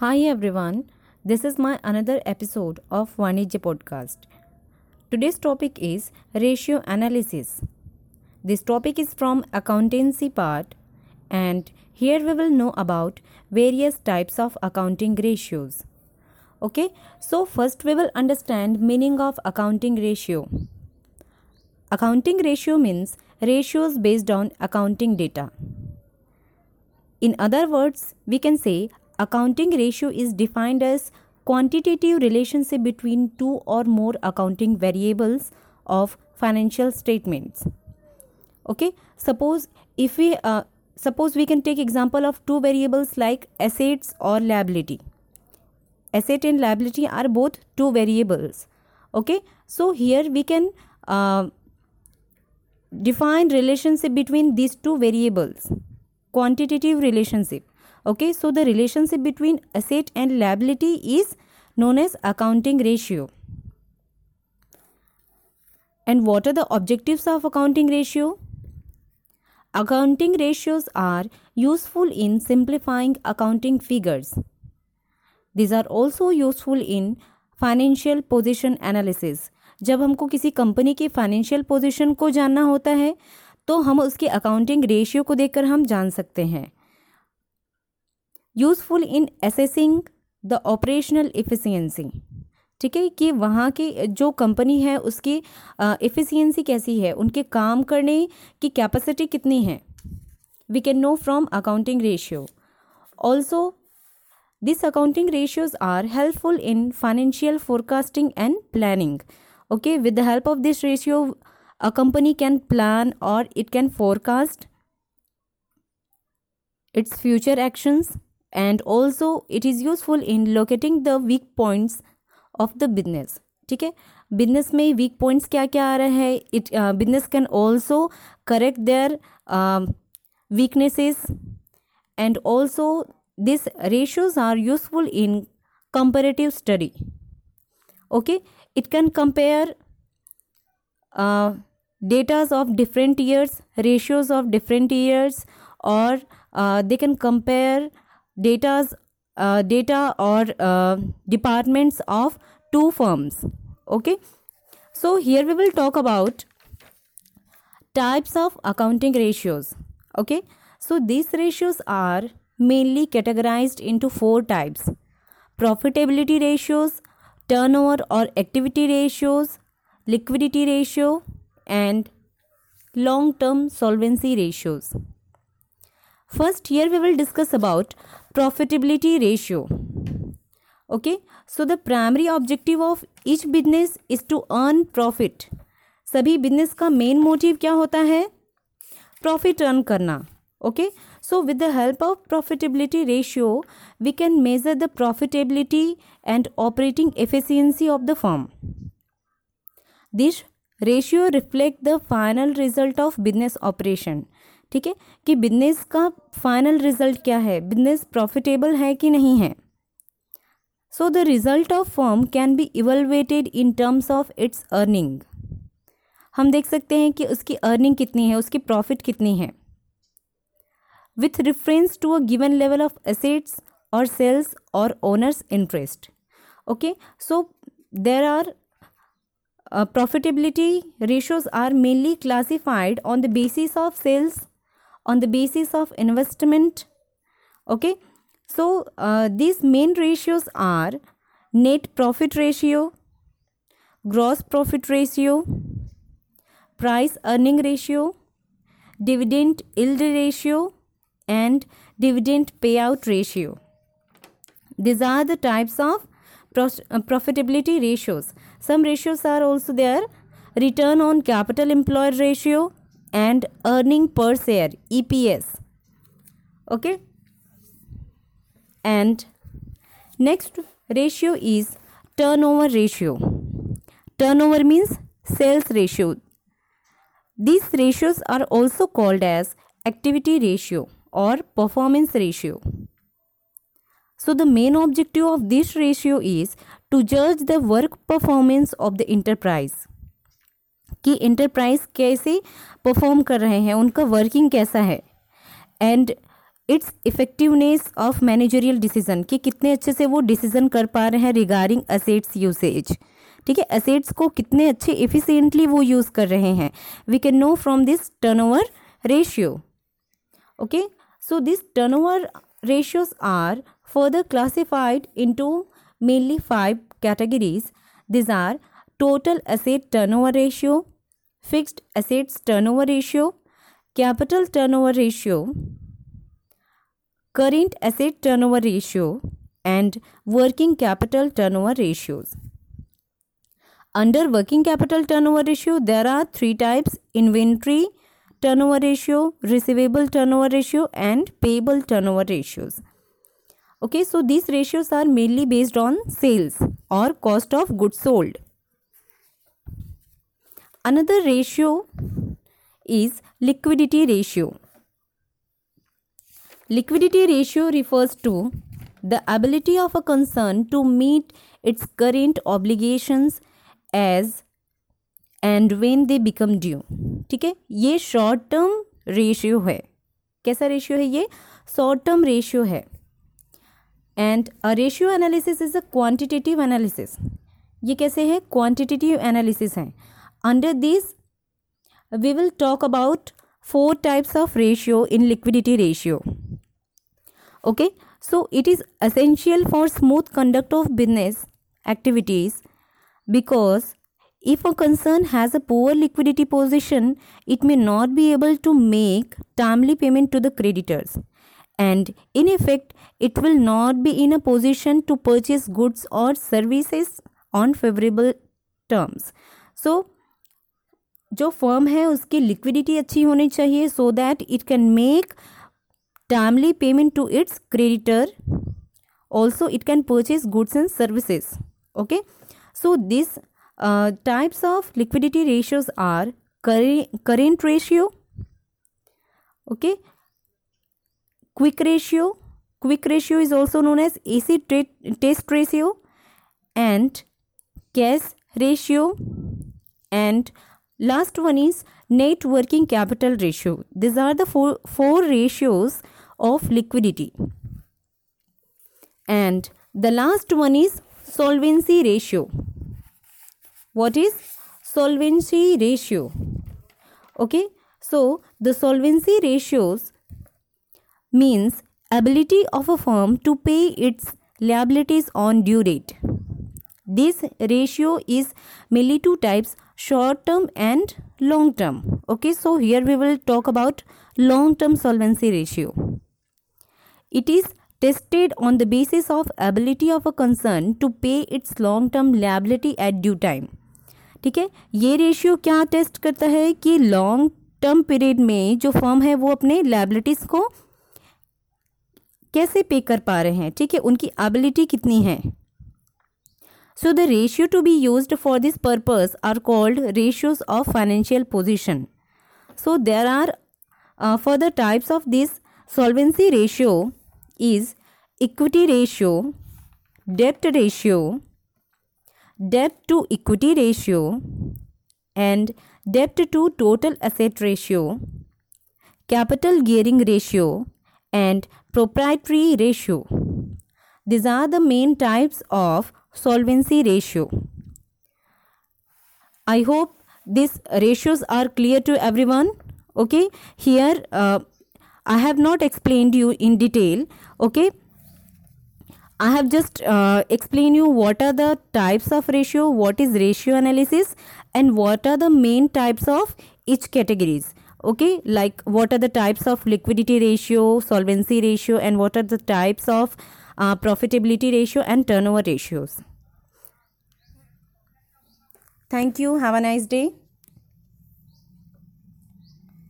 Hi everyone, this is my another episode of Vanijya podcast. Today's topic is ratio analysis. This topic is from accountancy part and here we will know about various types of accounting ratios. Okay, so first we will understand meaning of accounting ratio. Accounting ratio means ratios based on accounting data. In other words, we can say accounting ratio is defined as quantitative relationship between two or more accounting variables of financial statements. Okay, suppose if we uh, suppose we can take example of two variables like assets or liability. Asset and liability are both two variables. Okay, so here we can uh, define relationship between these two variables quantitative relationship okay so the relationship between asset and liability is known as accounting ratio and what are the objectives of accounting ratio accounting ratios are useful in simplifying accounting figures these are also useful in financial position analysis जब हमको किसी company की financial position को जानना होता है तो हम उसके अकाउंटिंग रेशियो को देखकर हम जान सकते हैं useful in assessing the operational efficiency. ठीक है, कि वहाँ की जो कंपनी है, उसकी इफ़िशियंसी कैसी है, उनके काम करने की कैपेसिटी कितनी है we can know from accounting ratio also this accounting ratios are helpful in financial forecasting and planning okay with the help of this ratio a company can plan or it can forecast its future actions and also it is useful in locating the weak points of the business ठीक है business में week points क्या क्या आ रहा है it business can also correct there weaknesses and also these ratios are useful in comparative study okay it can compare uh, datas of different years ratios of different years or uh, they can compare datas uh, data or uh, departments of two firms. Okay? So here we will talk about types of accounting ratios. Okay? So these ratios are mainly categorized into four types. Profitability ratios turnover or activity ratios, liquidity ratio, and long term solvency ratios. first here we will discuss about profitability ratio. Okay? So, the primary objective of each business is to earn profit. सभी business का main motive क्या होता है? Profit earn करना. Okay so with the help of profitability ratio we can measure the profitability and operating efficiency of the firm this ratio reflect the final result of business operation ठीक है, कि business का final result क्या है? Business profitable है कि नहीं है? So the result of firm can be evaluated in terms of its earning हम देख सकते हैं कि उसकी अर्निंग कितनी है, उसकी प्रॉफिट कितनी है। With reference to a given level of assets और सेल्स और owners interest okay so there are profitability ratios are mainly classified on the basis of sales on the basis of investment okay so uh, these main ratios are net profit ratio gross profit ratio price earning ratio dividend yield ratio and dividend payout ratio. These are the types of uh, profitability ratios. Some ratios are also there return on capital employed ratio and earning per share EPS. Okay. And next ratio is turnover ratio. Turnover means sales ratio. These ratios are also called as activity ratio or performance ratio. So the main objective of this ratio is to judge the work performance of the enterprise. कि enterprise कैसे perform कर रहे हैं, उनका working कैसा है? And its effectiveness of managerial decision कि कितने अच्छे से वो डिसीज़न कर पा रहे हैं रिगार्डिंग असेट्स यूसेज ठीक है असेट्स को कितने अच्छे इफिशियंटली वो यूज़ कर रहे हैं। We can know from this turnover ratio okay so these turnover ratios are further classified into mainly five categories. These are total asset turnover ratio fixed assets turnover ratio capital turnover ratio current asset turnover ratio and working capital turnover ratios under working capital turnover ratio there are three types inventory turnover ratio, receivable turnover ratio and payable turnover ratios. Okay, so these ratios are mainly based on sales or cost of goods sold. Another ratio is liquidity ratio. Liquidity ratio refers to the ability of a concern to meet its current obligations as and when they become due ठीक है ये short term ratio है कैसा ratio है ये short term ratio है and a ratio analysis is a quantitative analysis ये कैसे है क्वांटिटेटिव एनालिसिस है Under this, we will talk about four types of ratio in liquidity ratio. Okay, so it is essential for smooth conduct of business activities because if a concern has a poor liquidity position, it may not be able to make timely payment to the creditors. And in effect, it will not be in a position to purchase goods or services on favorable terms. So, जो firm है, उसकी liquidity अच्छी होनी चाहिए so that it can make timely payment to its creditor also it can purchase goods and services okay so this types of liquidity ratios are current ratio okay quick ratio quick ratio is also known as acid test ratio and cash ratio and last one is net working capital ratio. These are the four, four ratios of liquidity. And the last one is solvency ratio. What is solvency ratio? Okay, so the solvency ratios means ability of a firm to pay its liabilities on due date. This ratio is mainly two types short term and long term. Okay, so here we will talk about long term solvency ratio. It is tested on the basis of ability of a concern to pay its long term liability at due time. ठीक है ये ratio क्या test करता है कि long term period में जो firm है वो अपने लाइबिलिटीज़ को कैसे पे कर पा रहे हैं ठीक है उनकी एबिलिटी कितनी है So the ratio to be used for this purpose are called ratios of financial position. So there are uh, further types of this solvency ratio is equity ratio, debt ratio, debt to equity ratio and debt to total asset ratio, capital gearing ratio and proprietary ratio. These are the main types of solvency ratio. I hope these ratios are clear to everyone. Okay, here uh, I have not explained you in detail. Okay I have just uh, explained you what are the types of ratio, what is ratio analysis and what are the main types of each categories. Okay, like what are the types of liquidity ratio, solvency ratio and what are the types of uh, profitability ratio and turnover ratios. Thank you. Have a nice day.